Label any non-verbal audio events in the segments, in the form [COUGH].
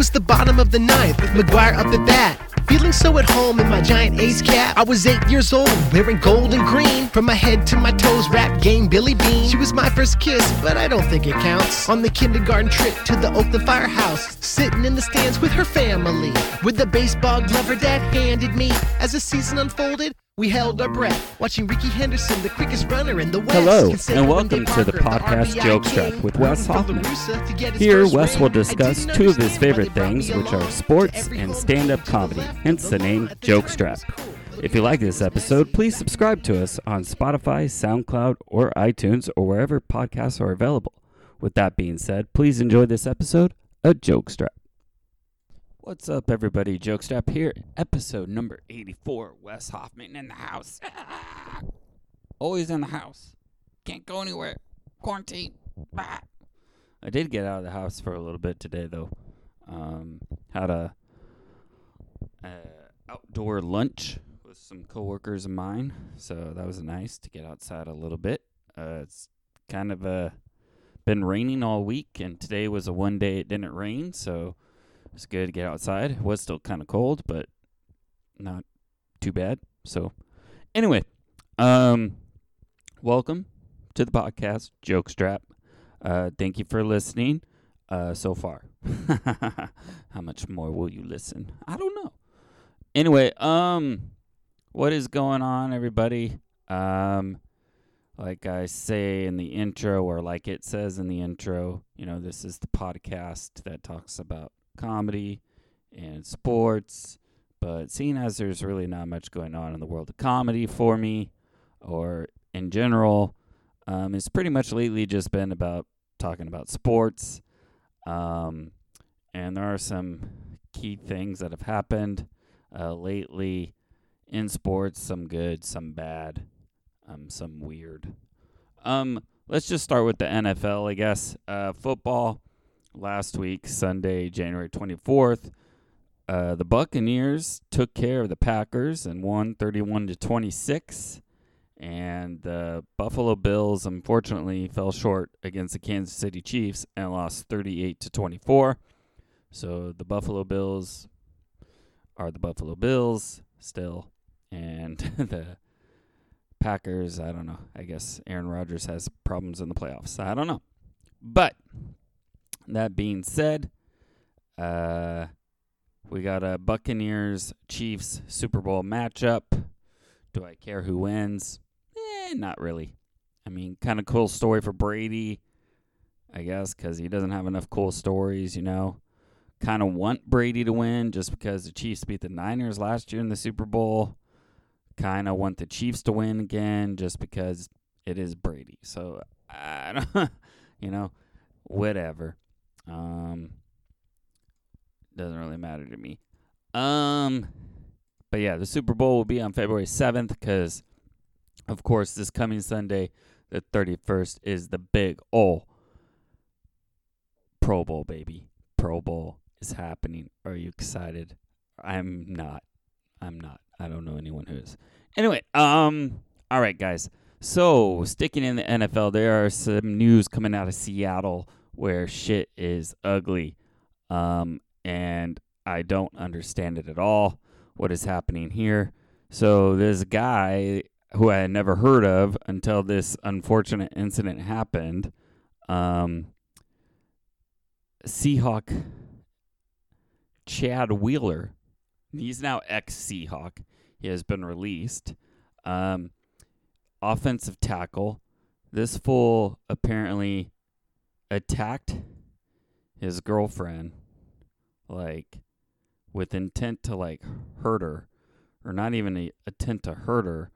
was the bottom of the ninth with McGwire up at bat. Feeling so at home in my giant A's cap. I was eight years old, wearing gold and green. From my head to my toes, rap game Billy Beane. She was my first kiss, but I don't think it counts. On the kindergarten trip to the Oakland Firehouse, sitting in the stands with her family. With the baseball glove her dad handed me. As the season unfolded, we held our breath, watching Rickey Henderson, the quickest runner in the West. Hello, and welcome to the podcast RBI Jokestrap king, with Wes rooting for La Hoffman. Russa to get his Here, Wes will discuss two of his favorite things, which are sports and stand up game to the comedy, hence the name Joke think Jokestrap. it's cool. If you like this episode, please subscribe to us on Spotify, SoundCloud, or iTunes, or wherever podcasts are available. With that being said, please enjoy this episode of Jokestrap. What's up, everybody? Jokestrap here, episode number 84. Wes Hoffman in the house. [LAUGHS] Always in the house. Can't go anywhere. Quarantine. Ah. I did get out of the house for a little bit today, though. Um, had a uh, outdoor lunch with some coworkers of mine, so that was nice to get outside a little bit. Uh, it's kind of uh, been raining all week, and today was a one day it didn't rain, so it was good to get outside. It was still kind of cold, but not too bad. So, anyway, um, welcome to the podcast, Jokestrap. Uh, thank you for listening uh, so far. [LAUGHS] How much more will you listen? I don't know. Anyway, um, what is going on, everybody? Um, like I say in the intro, or like it says in the intro, you know, this is the podcast that talks about comedy and sports. But seeing as there's really not much going on in the world of comedy for me, or in general, um, it's pretty much lately just been about talking about sports. Um, and there are some key things that have happened uh, lately in sports, some good, some bad, um, some weird. Um, let's just start with the NFL, I guess. Uh, football last week, Sunday, January 24th. Uh, the Buccaneers took care of the Packers and won 31 to 26 and the Buffalo Bills unfortunately fell short against the Kansas City Chiefs and lost 38 to 24. So the Buffalo Bills are the Buffalo Bills still and [LAUGHS] the Packers, I don't know. I guess Aaron Rodgers has problems in the playoffs. I don't know. But that being said, uh we got a Buccaneers Chiefs Super Bowl matchup. Do I care who wins? Eh, not really. I mean, kind of cool story for Brady, I guess, because he doesn't have enough cool stories, you know. Kind of want Brady to win just because the Chiefs beat the Niners last year in the Super Bowl. Kind of want the Chiefs to win again just because it is Brady. So, I don't, [LAUGHS] you know, whatever. Um, doesn't really matter to me. Um, but yeah, the Super Bowl will be on February 7th because, of course, this coming Sunday, the 31st, is the big O Pro Bowl, baby. Pro Bowl is happening. Are you excited? I'm not. I'm not. I don't know anyone who is. Anyway, um, all right, guys. So, sticking in the NFL, there are some news coming out of Seattle where shit is ugly. Um, and I don't understand it at all. What is happening here? So this guy who I had never heard of until this unfortunate incident happened, um, Seahawk Chad Wheeler. He's now ex Seahawk. He has been released. Um, offensive tackle. This fool apparently attacked his girlfriend like with intent to like hurt her or not even a intent to hurt her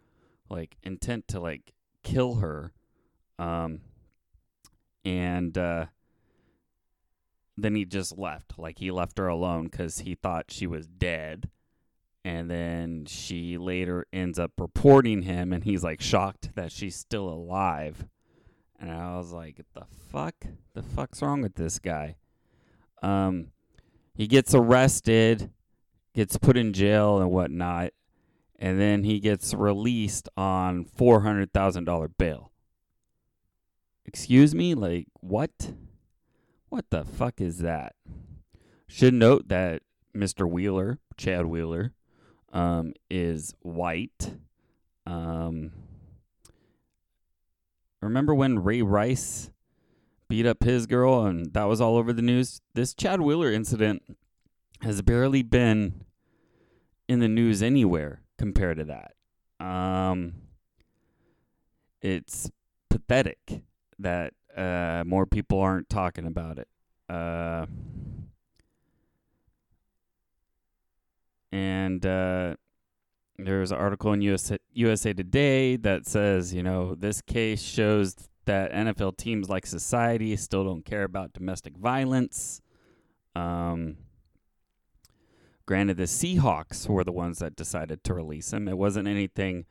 like intent to like kill her um and uh then he just left. Like he left her alone cuz he thought she was dead and then she later ends up reporting him and he's like shocked that she's still alive and I was like the fuck the fuck's wrong with this guy um he gets arrested, gets put in jail and whatnot, and then he gets released on four hundred thousand dollar bail. Excuse me, like what? What the fuck is that? Should note that Mr. Wheeler, Chad Wheeler, um, is white. Um, remember when Ray Rice beat up his girl and that was all over the news? This Chad Wheeler incident has barely been in the news anywhere compared to that. Um, it's pathetic that uh, more people aren't talking about it. Uh, and uh, there's an article in USA, USA Today that says, you know, this case shows that NFL teams like society still don't care about domestic violence. Um, granted, the Seahawks were the ones that decided to release him. It wasn't anything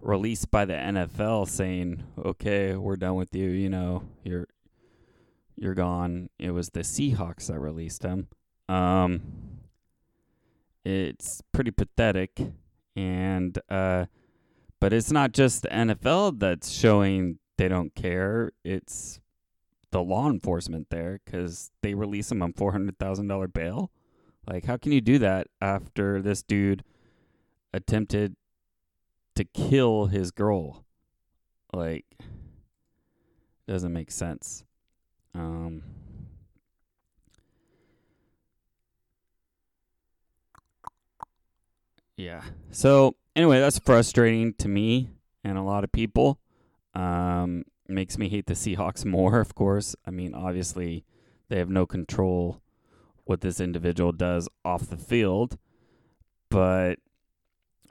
released by the NFL saying, "Okay, we're done with you. You know, you're you're gone." It was the Seahawks that released him. Um, it's pretty pathetic, and uh, but it's not just the NFL that's showing they don't care. It's the law enforcement there because they release him on four hundred thousand dollar bail. Like, how can you do that after this dude attempted to kill his girl? Like, doesn't make sense. Um, yeah. So anyway, that's frustrating to me and a lot of people. Um, makes me hate the Seahawks more. Of course, I mean, obviously, they have no control what this individual does off the field, but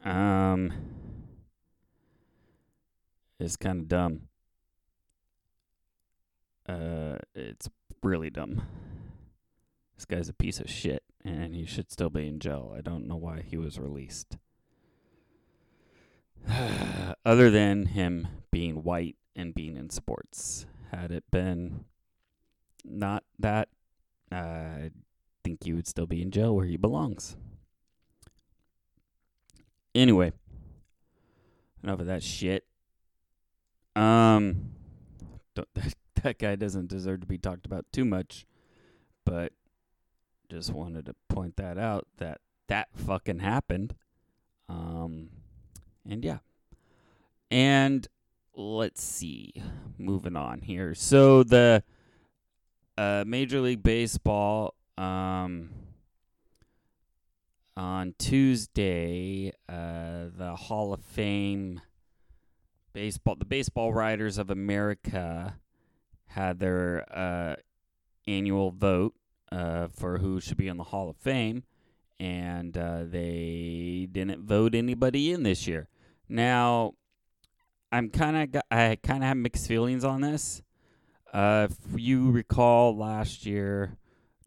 um, it's kind of dumb. Uh, it's really dumb. This guy's a piece of shit, and he should still be in jail. I don't know why he was released. [SIGHS] Other than him being white and being in sports. Had it been not that, uh, I think he would still be in jail where he belongs. Anyway, enough of that shit. Um, [LAUGHS] that, [LAUGHS] that guy doesn't deserve to be talked about too much, but just wanted to point that out that that fucking happened. Um, and yeah. And let's see. Moving on here. So the uh, Major League Baseball um, on Tuesday, uh, the Hall of Fame baseball, the Baseball Writers of America had their uh, annual vote uh, for who should be in the Hall of Fame, and uh, they didn't vote anybody in this year. Now, I'm kind of I kind of have mixed feelings on this. Uh, if you recall, last year,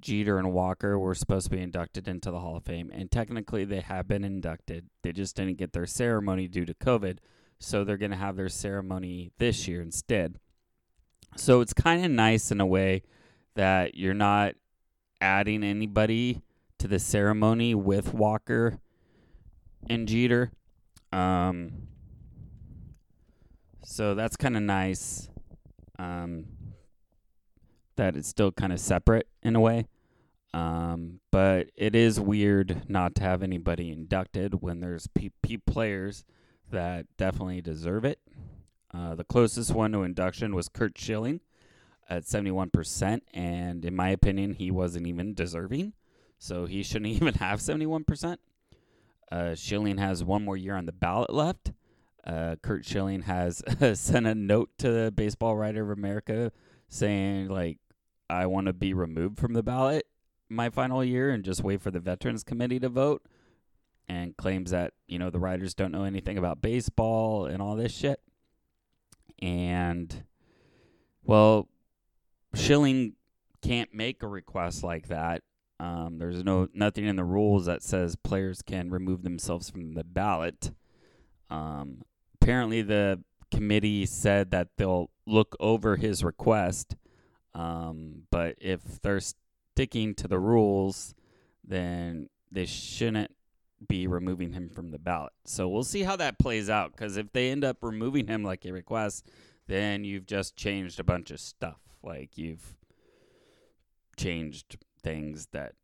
Jeter and Walker were supposed to be inducted into the Hall of Fame, and technically they have been inducted. They just didn't get their ceremony due to COVID, so they're going to have their ceremony this year instead. So it's kind of nice in a way that you're not adding anybody to the ceremony with Walker and Jeter. Um, so that's kind of nice. Um, that it's still kind of separate in a way. Um, but it is weird not to have anybody inducted when there's P- P- players that definitely deserve it. Uh, the closest one to induction was Curt Schilling at 71%, and in my opinion, he wasn't even deserving. So he shouldn't [LAUGHS] even have 71%. Uh, Schilling has one more year on the ballot left. Uh, Curt Schilling has [LAUGHS] sent a note to the Baseball Writer of America saying, like, I want to be removed from the ballot my final year and just wait for the Veterans Committee to vote. And claims that, you know, the writers don't know anything about baseball and all this shit. And, well, Schilling can't make a request like that. Um, there's no nothing in the rules that says players can remove themselves from the ballot. Um, apparently, the committee said that they'll look over his request, um, but if they're sticking to the rules, then they shouldn't be removing him from the ballot. So we'll see how that plays out. Because if they end up removing him like he requests, then you've just changed a bunch of stuff. Like you've changed things that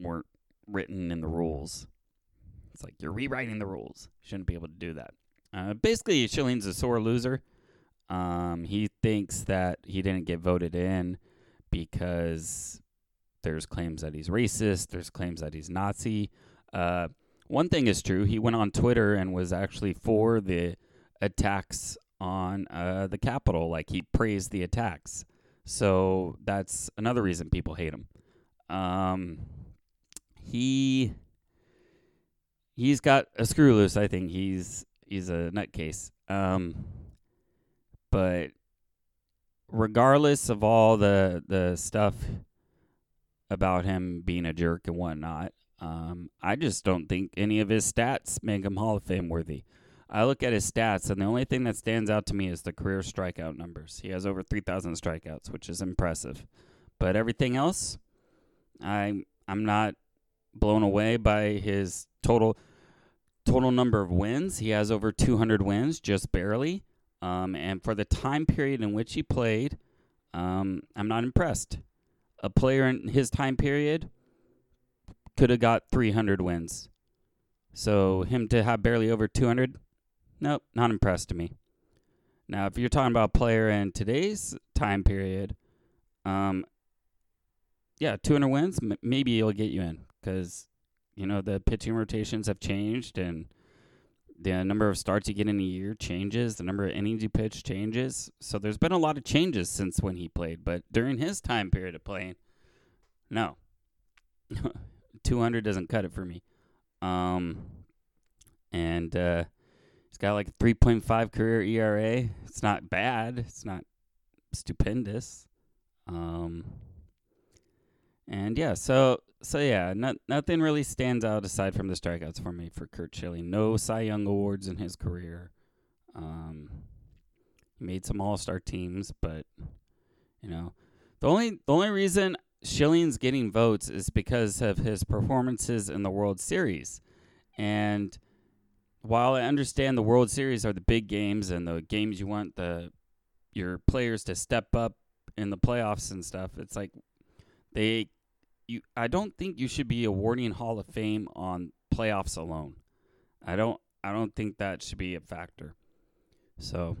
weren't written in the rules. It's like you're rewriting the rules. You Shouldn't be able to do that. Uh, basically, Schilling's a sore loser. Um, he thinks that he didn't get voted in because there's claims that he's racist. There's claims that he's Nazi. Uh, one thing is true. He went on Twitter and was actually for the attacks on uh, the Capitol. Like he praised the attacks. So that's another reason people hate him. Um, he he's got a screw loose. I think he's he's a nutcase. Um, but regardless of all the the stuff about him being a jerk and whatnot, um, I just don't think any of his stats make him Hall of Fame worthy. I look at his stats, and the only thing that stands out to me is the career strikeout numbers. He has over 3,000 strikeouts, which is impressive. But everything else, I I'm not blown away by his total total number of wins. He has over 200 wins, just barely. Um, and for the time period in which he played, um, I'm not impressed. A player in his time period could have got 300 wins. So him to have barely over 200, nope, not impressed to me. Now, if you're talking about player in today's time period, um, yeah, 200 wins, m- maybe he'll get you in because you know the pitching rotations have changed and the number of starts you get in a year changes, the number of innings you pitch changes. So there's been a lot of changes since when he played, but during his time period of playing, no. [LAUGHS] 200 doesn't cut it for me. Um and uh he's got like a 3.5 career ERA. It's not bad. It's not stupendous. Um and yeah, so so yeah, not, nothing really stands out aside from the strikeouts for me for Curt Schilling. No Cy Young awards in his career. Um, he made some All Star teams, but you know, the only the only reason Schilling's getting votes is because of his performances in the World Series. And while I understand the World Series are the big games and the games you want the your players to step up in the playoffs and stuff, it's like they you I don't think you should be awarding Hall of Fame on playoffs alone. I don't I don't think that should be a factor. So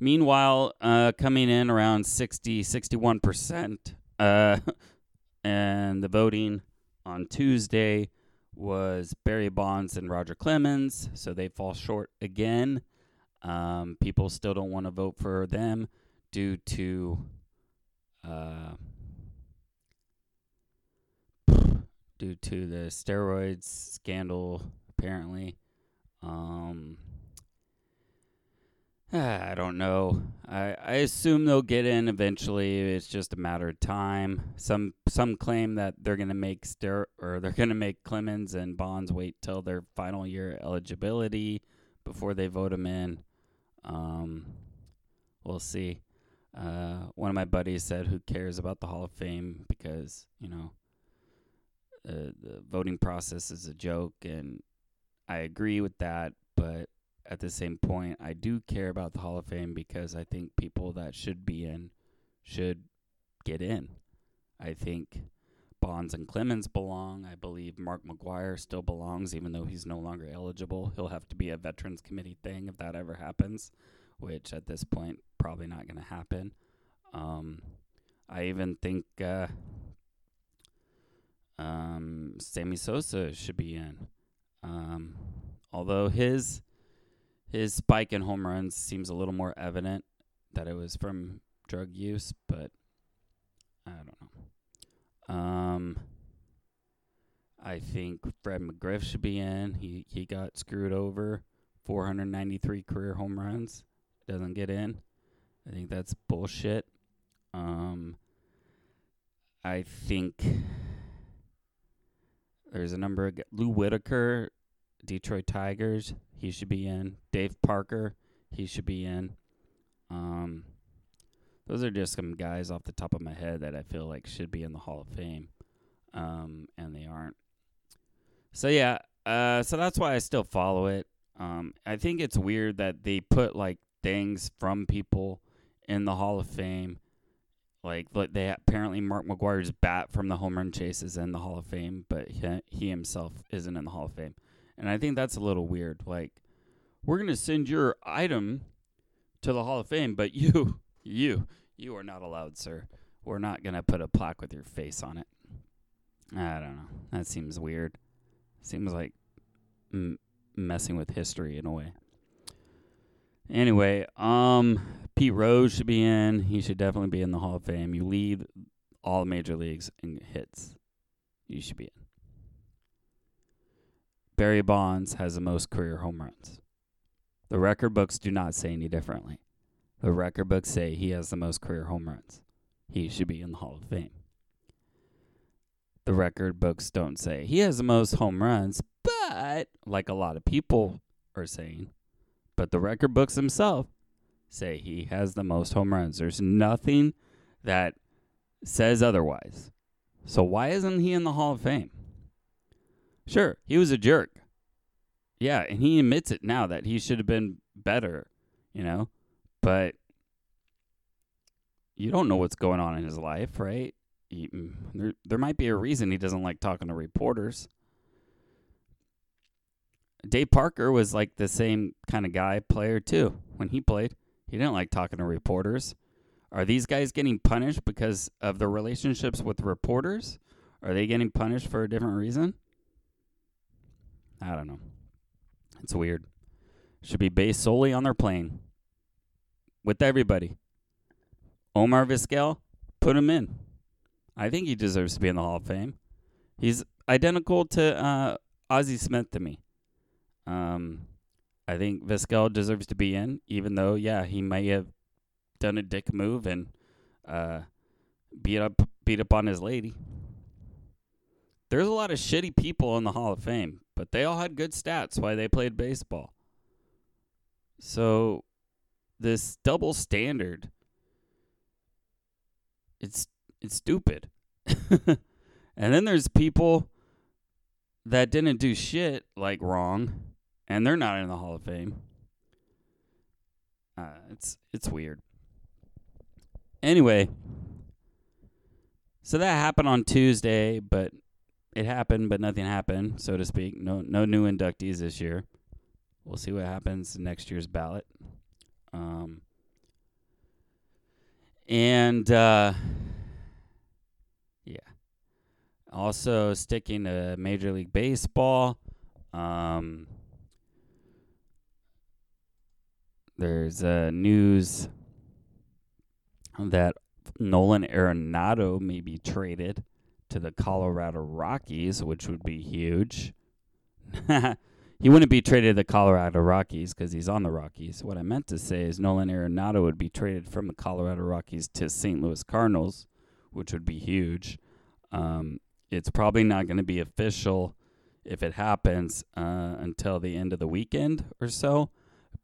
meanwhile, uh, coming in around 60 61% uh, [LAUGHS] and the voting on Tuesday was Barry Bonds and Roger Clemens, so they fall short again. Um, people still don't want to vote for them due to uh, due to the steroids scandal, apparently. Um, I don't know. I, I assume they'll get in eventually. It's just a matter of time. Some some claim that they're gonna make ster or they're gonna make Clemens and Bonds wait till their final year eligibility before they vote them in. Um, we'll see. Uh, one of my buddies said, "Who cares about the Hall of Fame?" Because you know uh, the voting process is a joke, and I agree with that. But at the same point, I do care about the Hall of Fame because I think people that should be in should get in. I think Bonds and Clemens belong. I believe Mark McGwire still belongs, even though he's no longer eligible. He'll have to be a Veterans Committee thing if that ever happens, which at this point probably not going to happen. Um, I even think uh, um, Sammy Sosa should be in. Um, although his his spike in home runs seems a little more evident that it was from drug use, but I don't know. Um, I think Fred McGriff should be in. He he got screwed over. 493 career home runs. Doesn't get in. I think that's bullshit. Um, I think there's a number of Lou Whitaker, Detroit Tigers. He should be in. Dave Parker. He should be in. Um, those are just some guys off the top of my head that I feel like should be in the Hall of Fame, um, and they aren't. So yeah, uh, so that's why I still follow it. Um, I think it's weird that they put like things from people in the Hall of Fame, Like, like they apparently Mark McGwire's bat from the home run chase is in the Hall of Fame, but he, he himself isn't in the Hall of Fame, and I think that's a little weird. Like, we're gonna send your item to the Hall of Fame, but [LAUGHS] you, you, you are not allowed, sir. We're not gonna put a plaque with your face on it. I don't know. That seems weird. Seems like m- messing with history in a way. Anyway, um, Pete Rose should be in. He should definitely be in the Hall of Fame. You lead all major leagues in hits. You should be in. Barry Bonds has the most career home runs. The record books do not say any differently. The record books say he has the most career home runs. He should be in the Hall of Fame. The record books don't say he has the most home runs, but like a lot of people are saying, but the record books themselves say he has the most home runs. There's nothing that says otherwise. So why isn't he in the Hall of Fame? Sure, he was a jerk. Yeah, and he admits it now that he should have been better, you know? But you don't know what's going on in his life, right? He, mm, there, there might be a reason he doesn't like talking to reporters. Dave Parker was like the same kind of guy, player too. When he played, he didn't like talking to reporters. Are these guys getting punished because of their relationships with reporters? Are they getting punished for a different reason? I don't know. It's weird. Should be based solely on their playing with everybody. Omar Vizquel, put him in. I think he deserves to be in the Hall of Fame. He's identical to uh, Smith to me. Um, I think Vizquel deserves to be in, even though, yeah, he may have done a dick move and uh, beat up beat up on his lady. There's a lot of shitty people in the Hall of Fame, but they all had good stats while they played baseball. So this double standard it's it's stupid. [LAUGHS] and then there's people that didn't do shit like wrong and they're not in the Hall of Fame. Uh, it's it's weird. Anyway, so that happened on Tuesday, but it happened, but nothing happened, so to speak. No no new inductees this year. We'll see what happens next year's ballot. Um, and uh, yeah, also sticking to Major League Baseball. Um, there's uh, news that Nolan Arenado may be traded to the Colorado Rockies, which would be huge. [LAUGHS] he wouldn't be traded to the Colorado Rockies because he's on the Rockies. What I meant to say is Nolan Arenado would be traded from the Colorado Rockies to St. Louis Cardinals, which would be huge. Um, it's probably not going to be official if it happens uh, until the end of the weekend or so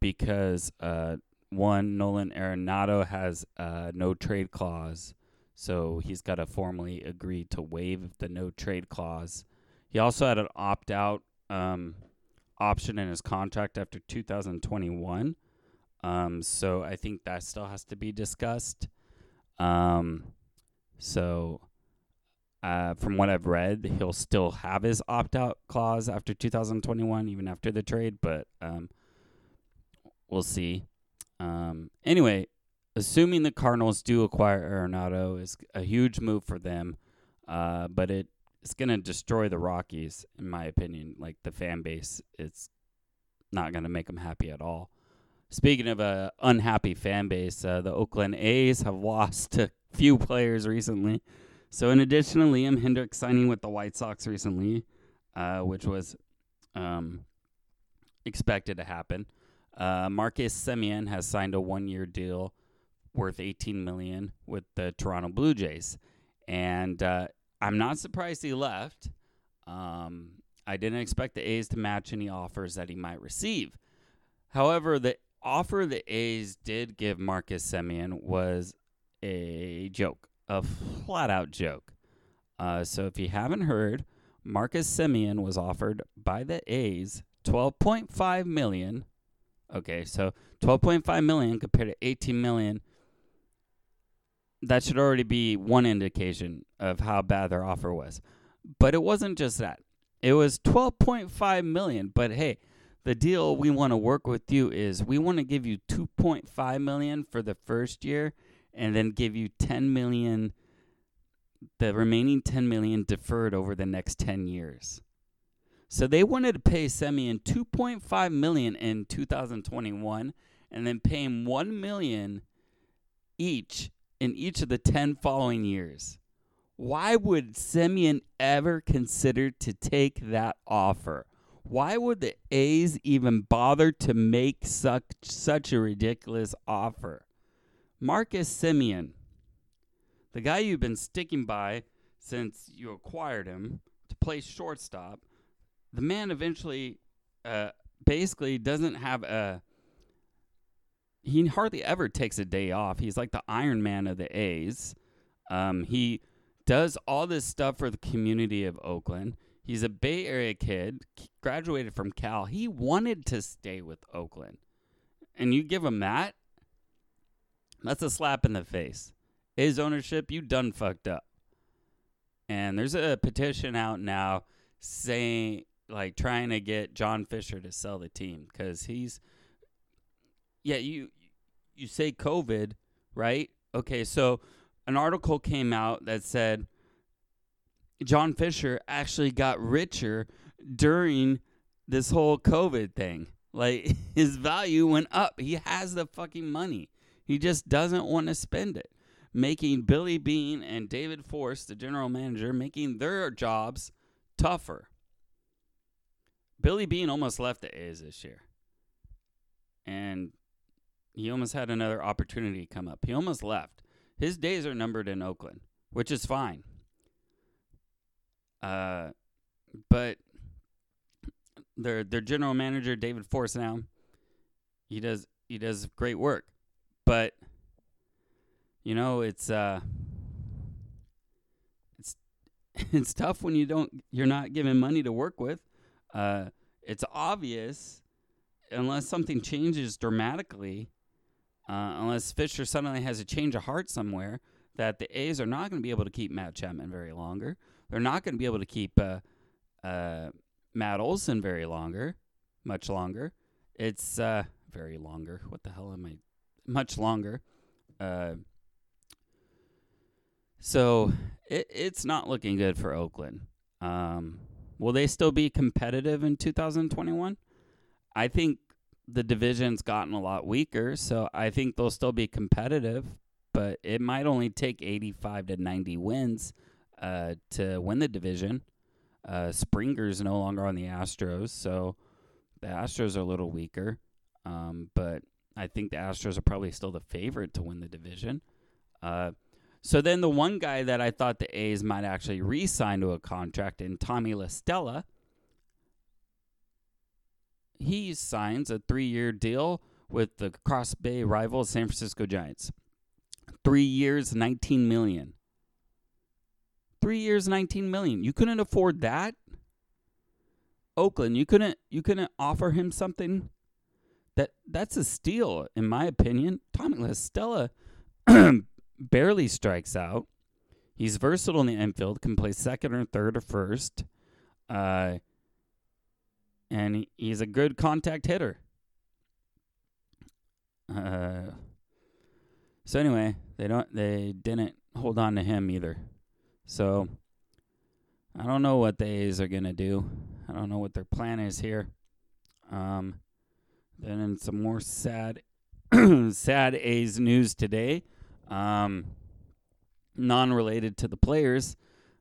because uh, one Nolan Arenado has a no trade clause, so he's got to formally agree to waive the no trade clause. He also had an opt out um, option in his contract after 2021, um, so I think that still has to be discussed. Um, so. Uh, from what I've read, he'll still have his opt out clause after 2021, even after the trade. But um, We'll see. Um, anyway, assuming the Cardinals do acquire Arenado is a huge move for them, uh, but it it's going to destroy the Rockies, in my opinion. Like the fan base, it's not going to make them happy at all. Speaking of a unhappy fan base, uh, the Oakland A's have lost a few players recently. So, in addition to Liam Hendriks signing with the White Sox recently, uh, which was um, expected to happen, uh, Marcus Semien has signed a one-year deal worth 18 million with the Toronto Blue Jays, and uh, I'm not surprised he left. Um, I didn't expect the A's to match any offers that he might receive. However, the offer the A's did give Marcus Semien was a joke, a flat-out joke. Uh, so if you haven't heard, Marcus Semien was offered by the A's 12.5 million Okay, so 12.5 million compared to 18 million. That should already be one indication of how bad their offer was. But it wasn't just that. It was 12.5 million, but hey, the deal we want to work with you is we want to give you 2.5 million for the first year and then give you 10 million the remaining 10 million deferred over the next 10 years. So they wanted to pay Semien 2.5 million in 2021 and then pay him 1 million each in each of the 10 following years. Why would Semien ever consider to take that offer? Why would the A's even bother to make such such a ridiculous offer? Marcus Semien, the guy you've been sticking by since you acquired him to play shortstop, the man eventually uh, basically doesn't have a. He hardly ever takes a day off. He's like the Iron Man of the A's. Um, he does all this stuff for the community of Oakland. He's a Bay Area kid, graduated from Cal. He wanted to stay with Oakland. And you give him that? That's a slap in the face his ownership, you done fucked up. And there's a petition out now saying, like, trying to get John Fisher to sell the team because he's, yeah, you you say COVID, right? Okay, so an article came out that said John Fisher actually got richer during this whole COVID thing. Like [LAUGHS] his value went up. He has the fucking money. He just doesn't want to spend it making Billy Beane and David Forst, the general manager, making their jobs tougher. Billy Beane almost left the A's this year. And he almost had another opportunity come up. He almost left. His days are numbered in Oakland, which is fine. Uh, but their their general manager David Forst now, he does he does great work, but you know, it's uh it's [LAUGHS] it's tough when you don't you're not given money to work with. Uh it's obvious unless something changes dramatically, uh, unless Fisher suddenly has a change of heart somewhere, that the A's are not going to be able to keep Matt Chapman very longer. They're not going to be able to keep uh, uh, Matt Olson very longer, much longer. It's uh, very longer. What the hell am I? Much longer. Uh, so it, it's not looking good for Oakland. Um, will they still be competitive in 2021? I think the division's gotten a lot weaker, so I think they'll still be competitive, but it might only take 85 to 90 wins uh, to win the division. Uh, Springer's no longer on the Astros, so the Astros are a little weaker, um, but I think the Astros are probably still the favorite to win the division. Uh, so then the one guy that I thought the A's might actually re-sign to a contract in Tommy La Stella, he signs a three-year deal with the Cross Bay rival San Francisco Giants. Three years, nineteen million. Three years, nineteen million. You couldn't afford that. Oakland, you couldn't you couldn't offer him something that that's a steal in my opinion. Tommy La Stella [CLEARS THROAT] barely strikes out. He's versatile in the infield, can play second or third or first. Uh, and he, he's a good contact hitter. Uh, so anyway, they don't they didn't hold on to him either. So I don't know what the A's are gonna do. I don't know what their plan is here. Um, then in some more sad [CLEARS THROAT] sad A's news today. Um, non related to the players,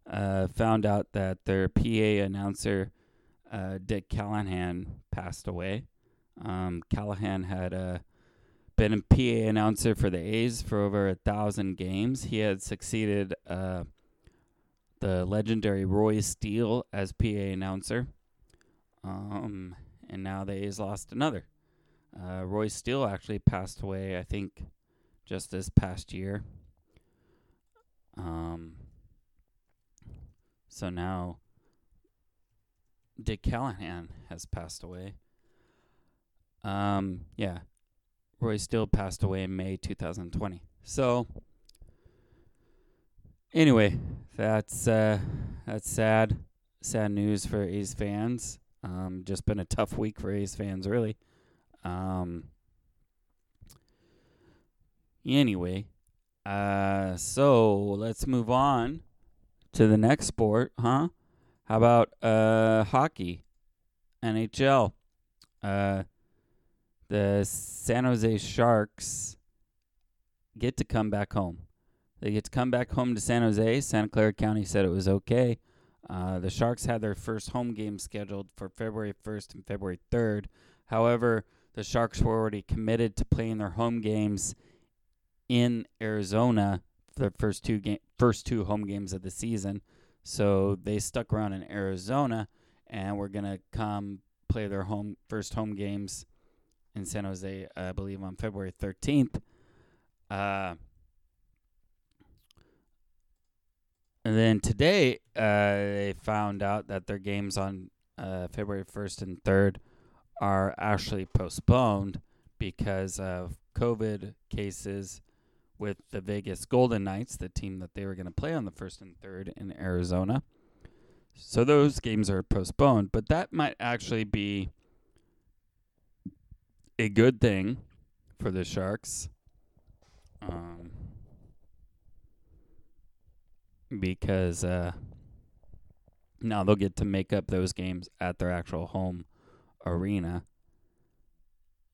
uh, found out that their PA announcer, uh, Dick Callahan, passed away. Um, Callahan had uh, been a PA announcer for the A's for over a thousand games. He had succeeded uh, the legendary Roy Steele as PA announcer. Um, and now the A's lost another. Uh, Roy Steele actually passed away, I think, just this past year. Um, so now Dick Callahan has passed away. Um, yeah, Roy Steele passed away in May 2020. So Anyway, that's uh, that's sad. Sad news for A's fans. Um, just been a tough week for A's fans, really. Um, anyway, uh, so let's move on to the next sport, huh? How about uh hockey, NHL? Uh, the San Jose Sharks get to come back home. They get to come back home to San Jose. Santa Clara County said it was okay. Uh, the Sharks had their first home game scheduled for February 1st and February 3rd. However, the Sharks were already committed to playing their home games in Arizona for the first two ga- first two home games of the season. So they stuck around in Arizona and we're gonna come play their home first home games in San Jose, I believe, on February 13th. Uh, and then today, uh, they found out that their games on uh, February 1st and 3rd are actually postponed because of COVID cases with the Vegas Golden Knights, the team that they were going to play on the 1st and 3rd in Arizona. So those games are postponed, but that might actually be a good thing for the Sharks. Um, because uh, now they'll get to make up those games at their actual home arena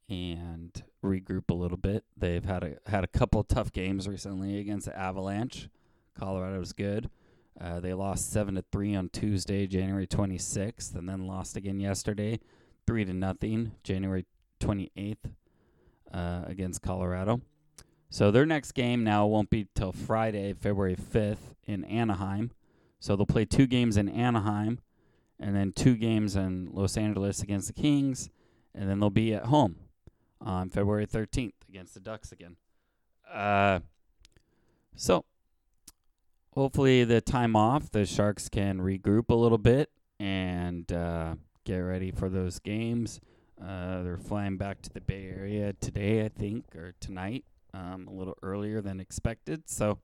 and regroup a little bit. They've had a had a couple tough games recently against the Avalanche. Colorado's good. Uh, they lost seven to three on Tuesday, January 26th, and then lost again yesterday, three to nothing, January 28th, uh, against Colorado. So their next game now won't be till Friday, February 5th in Anaheim. So they'll play two games in Anaheim, and then two games in Los Angeles against the Kings, and then they'll be at home on February 13th against the Ducks again. Uh, so hopefully the time off, the Sharks can regroup a little bit and uh, get ready for those games. Uh, they're flying back to the Bay Area today, I think, or tonight, um, a little earlier than expected. So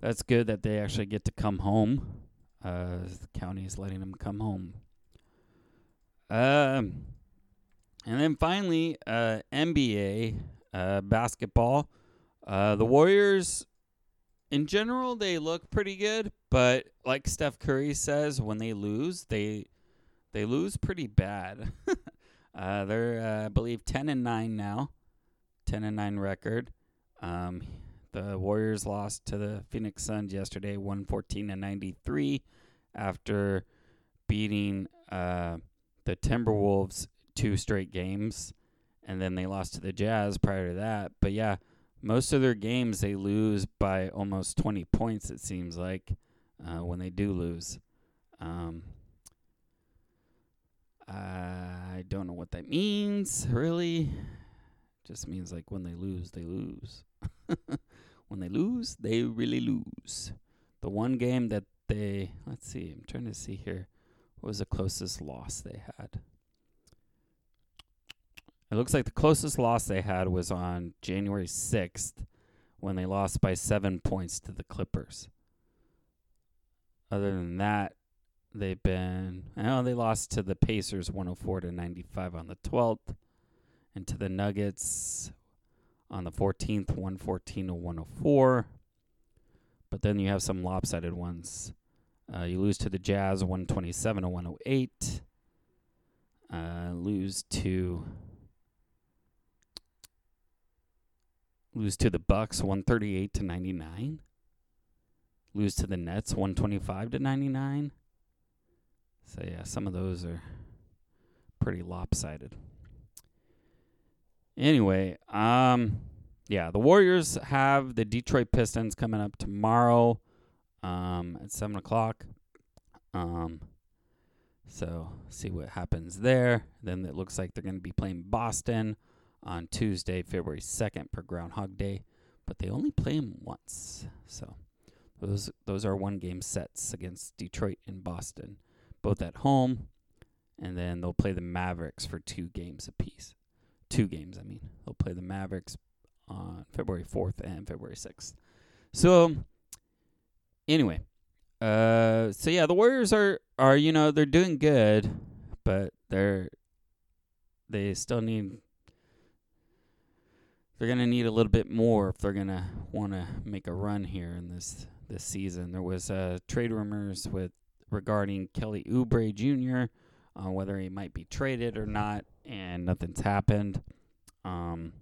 that's good that they actually get to come home. Uh, the county is letting them come home. Um, and then finally, uh, NBA uh, basketball. Uh, the Warriors, in general, they look pretty good, but like Steph Curry says, when they lose, they they lose pretty bad. [LAUGHS] uh, they're, uh, I believe, ten and nine now, ten and nine record. Um, the Warriors lost to the Phoenix Suns yesterday, one fourteen to ninety three, after beating uh, the Timberwolves two straight games, and then they lost to the Jazz prior to that. But yeah, most of their games they lose by almost 20 points, it seems like, uh, when they do lose. Um, I don't know what that means, really. Just means like when they lose, they lose. [LAUGHS] when they lose, they really lose. The one game that they, let's see, I'm trying to see here. What was the closest loss they had? It looks like the closest loss they had was on January 6th when they lost by seven points to the Clippers. Other than that, they've been, oh, they lost to the Pacers 104 to 95 on the 12th, and to the Nuggets on the 14th 114 to 104. But then you have some lopsided ones. Uh, you lose to the Jazz 127 to 108. Uh, lose to lose to the Bucks 138 to 99. Lose to the Nets 125 to 99. So yeah, some of those are pretty lopsided. Anyway, um yeah, the Warriors have the Detroit Pistons coming up tomorrow um at seven o'clock. Um so see what happens there. Then it looks like they're gonna be playing Boston on Tuesday, February 2nd per Groundhog Day, but they only play them once. So those those are one game sets against Detroit and Boston, both at home, and then they'll play the Mavericks for two games apiece. Two games, I mean. They'll play the Mavericks on February 4th and February 6th. So anyway, uh, so yeah, the Warriors are are you know they're doing good, but they're they still need they're gonna need a little bit more if they're gonna want to make a run here in this this season. There was uh, trade rumors with regarding Kelly Oubre Jr. Uh, whether he might be traded or not, and nothing's happened. Um,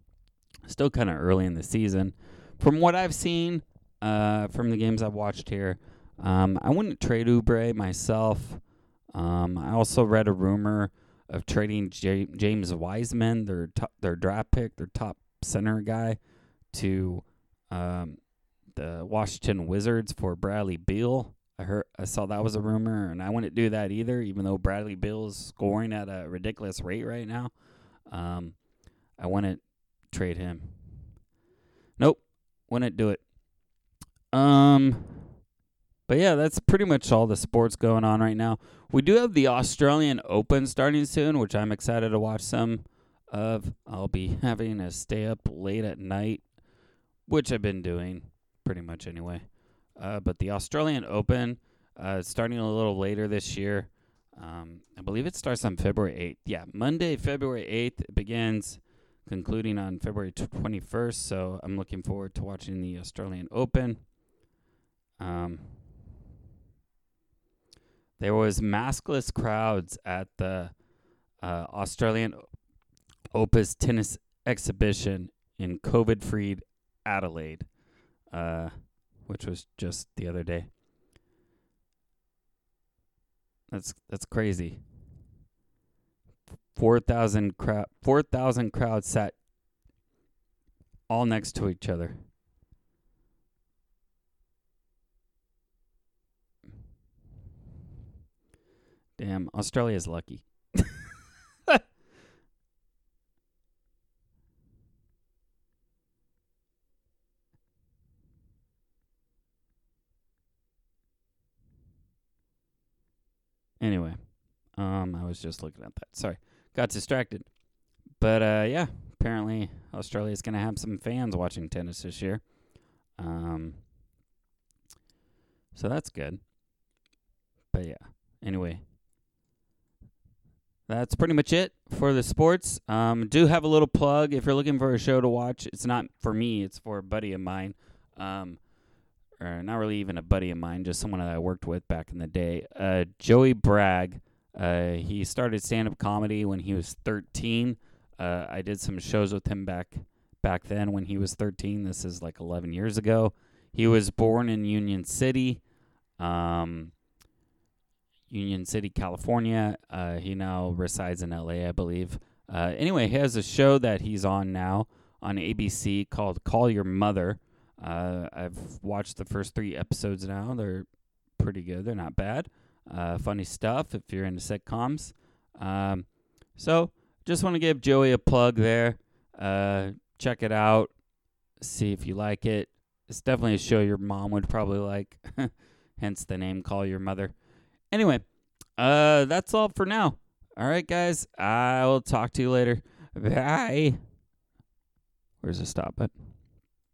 still kind of early in the season. From what I've seen, uh, from the games I've watched here, um, I wouldn't trade Oubre myself. Um, I also read a rumor of trading J- James Wiseman, their top, their draft pick, their top center guy, to um, the Washington Wizards for Bradley Beal. I heard I saw that was a rumor, and I wouldn't do that either. Even though Bradley Beal is scoring at a ridiculous rate right now, um, I wouldn't trade him. Nope, wouldn't do it. Um, but yeah, that's pretty much all the sports going on right now. We do have the Australian Open starting soon, which I'm excited to watch some of. I'll be having to stay up late at night, which I've been doing pretty much anyway. Uh, but the Australian Open, uh, starting a little later this year. Um, I believe it starts on February 8th. Yeah, Monday, February 8th. It begins, concluding on February 21st. So I'm looking forward to watching the Australian Open. Um, there was maskless crowds at the uh, Australian Open tennis exhibition in COVID-free Adelaide, uh, which was just the other day. That's that's crazy. Four thousand crowd, four thousand crowds sat all next to each other. Damn, Australia's lucky. Anyway, um, I was just looking at that. Sorry, got distracted. But uh, yeah, apparently Australia's gonna have some fans watching tennis this year. Um, so that's good. But yeah, anyway, that's pretty much it for the sports. Um, do have a little plug if you're looking for a show to watch. It's not for me; it's for a buddy of mine. Um, or not really even a buddy of mine, just someone that I worked with back in the day. Uh, Joey Bragg. Uh, he started stand-up comedy when he was 13. Uh, I did some shows with him back back then when he was 13. This is like 11 years ago. He was born in Union City. Um, Union City, California. Uh, he now resides in LA, I believe. Uh, anyway, he has a show that he's on now on ABC called Call Your Mother. Uh, I've watched the first three episodes now. They're pretty good. They're not bad. Uh, funny stuff if you're into sitcoms. Um, so just want to give Joey a plug there. Uh, check it out. See if you like it. It's definitely a show your mom would probably like. [LAUGHS] Hence the name Call Your Mother. Anyway, uh, that's all for now. All right, guys. I will talk to you later. Bye. Where's the stop button?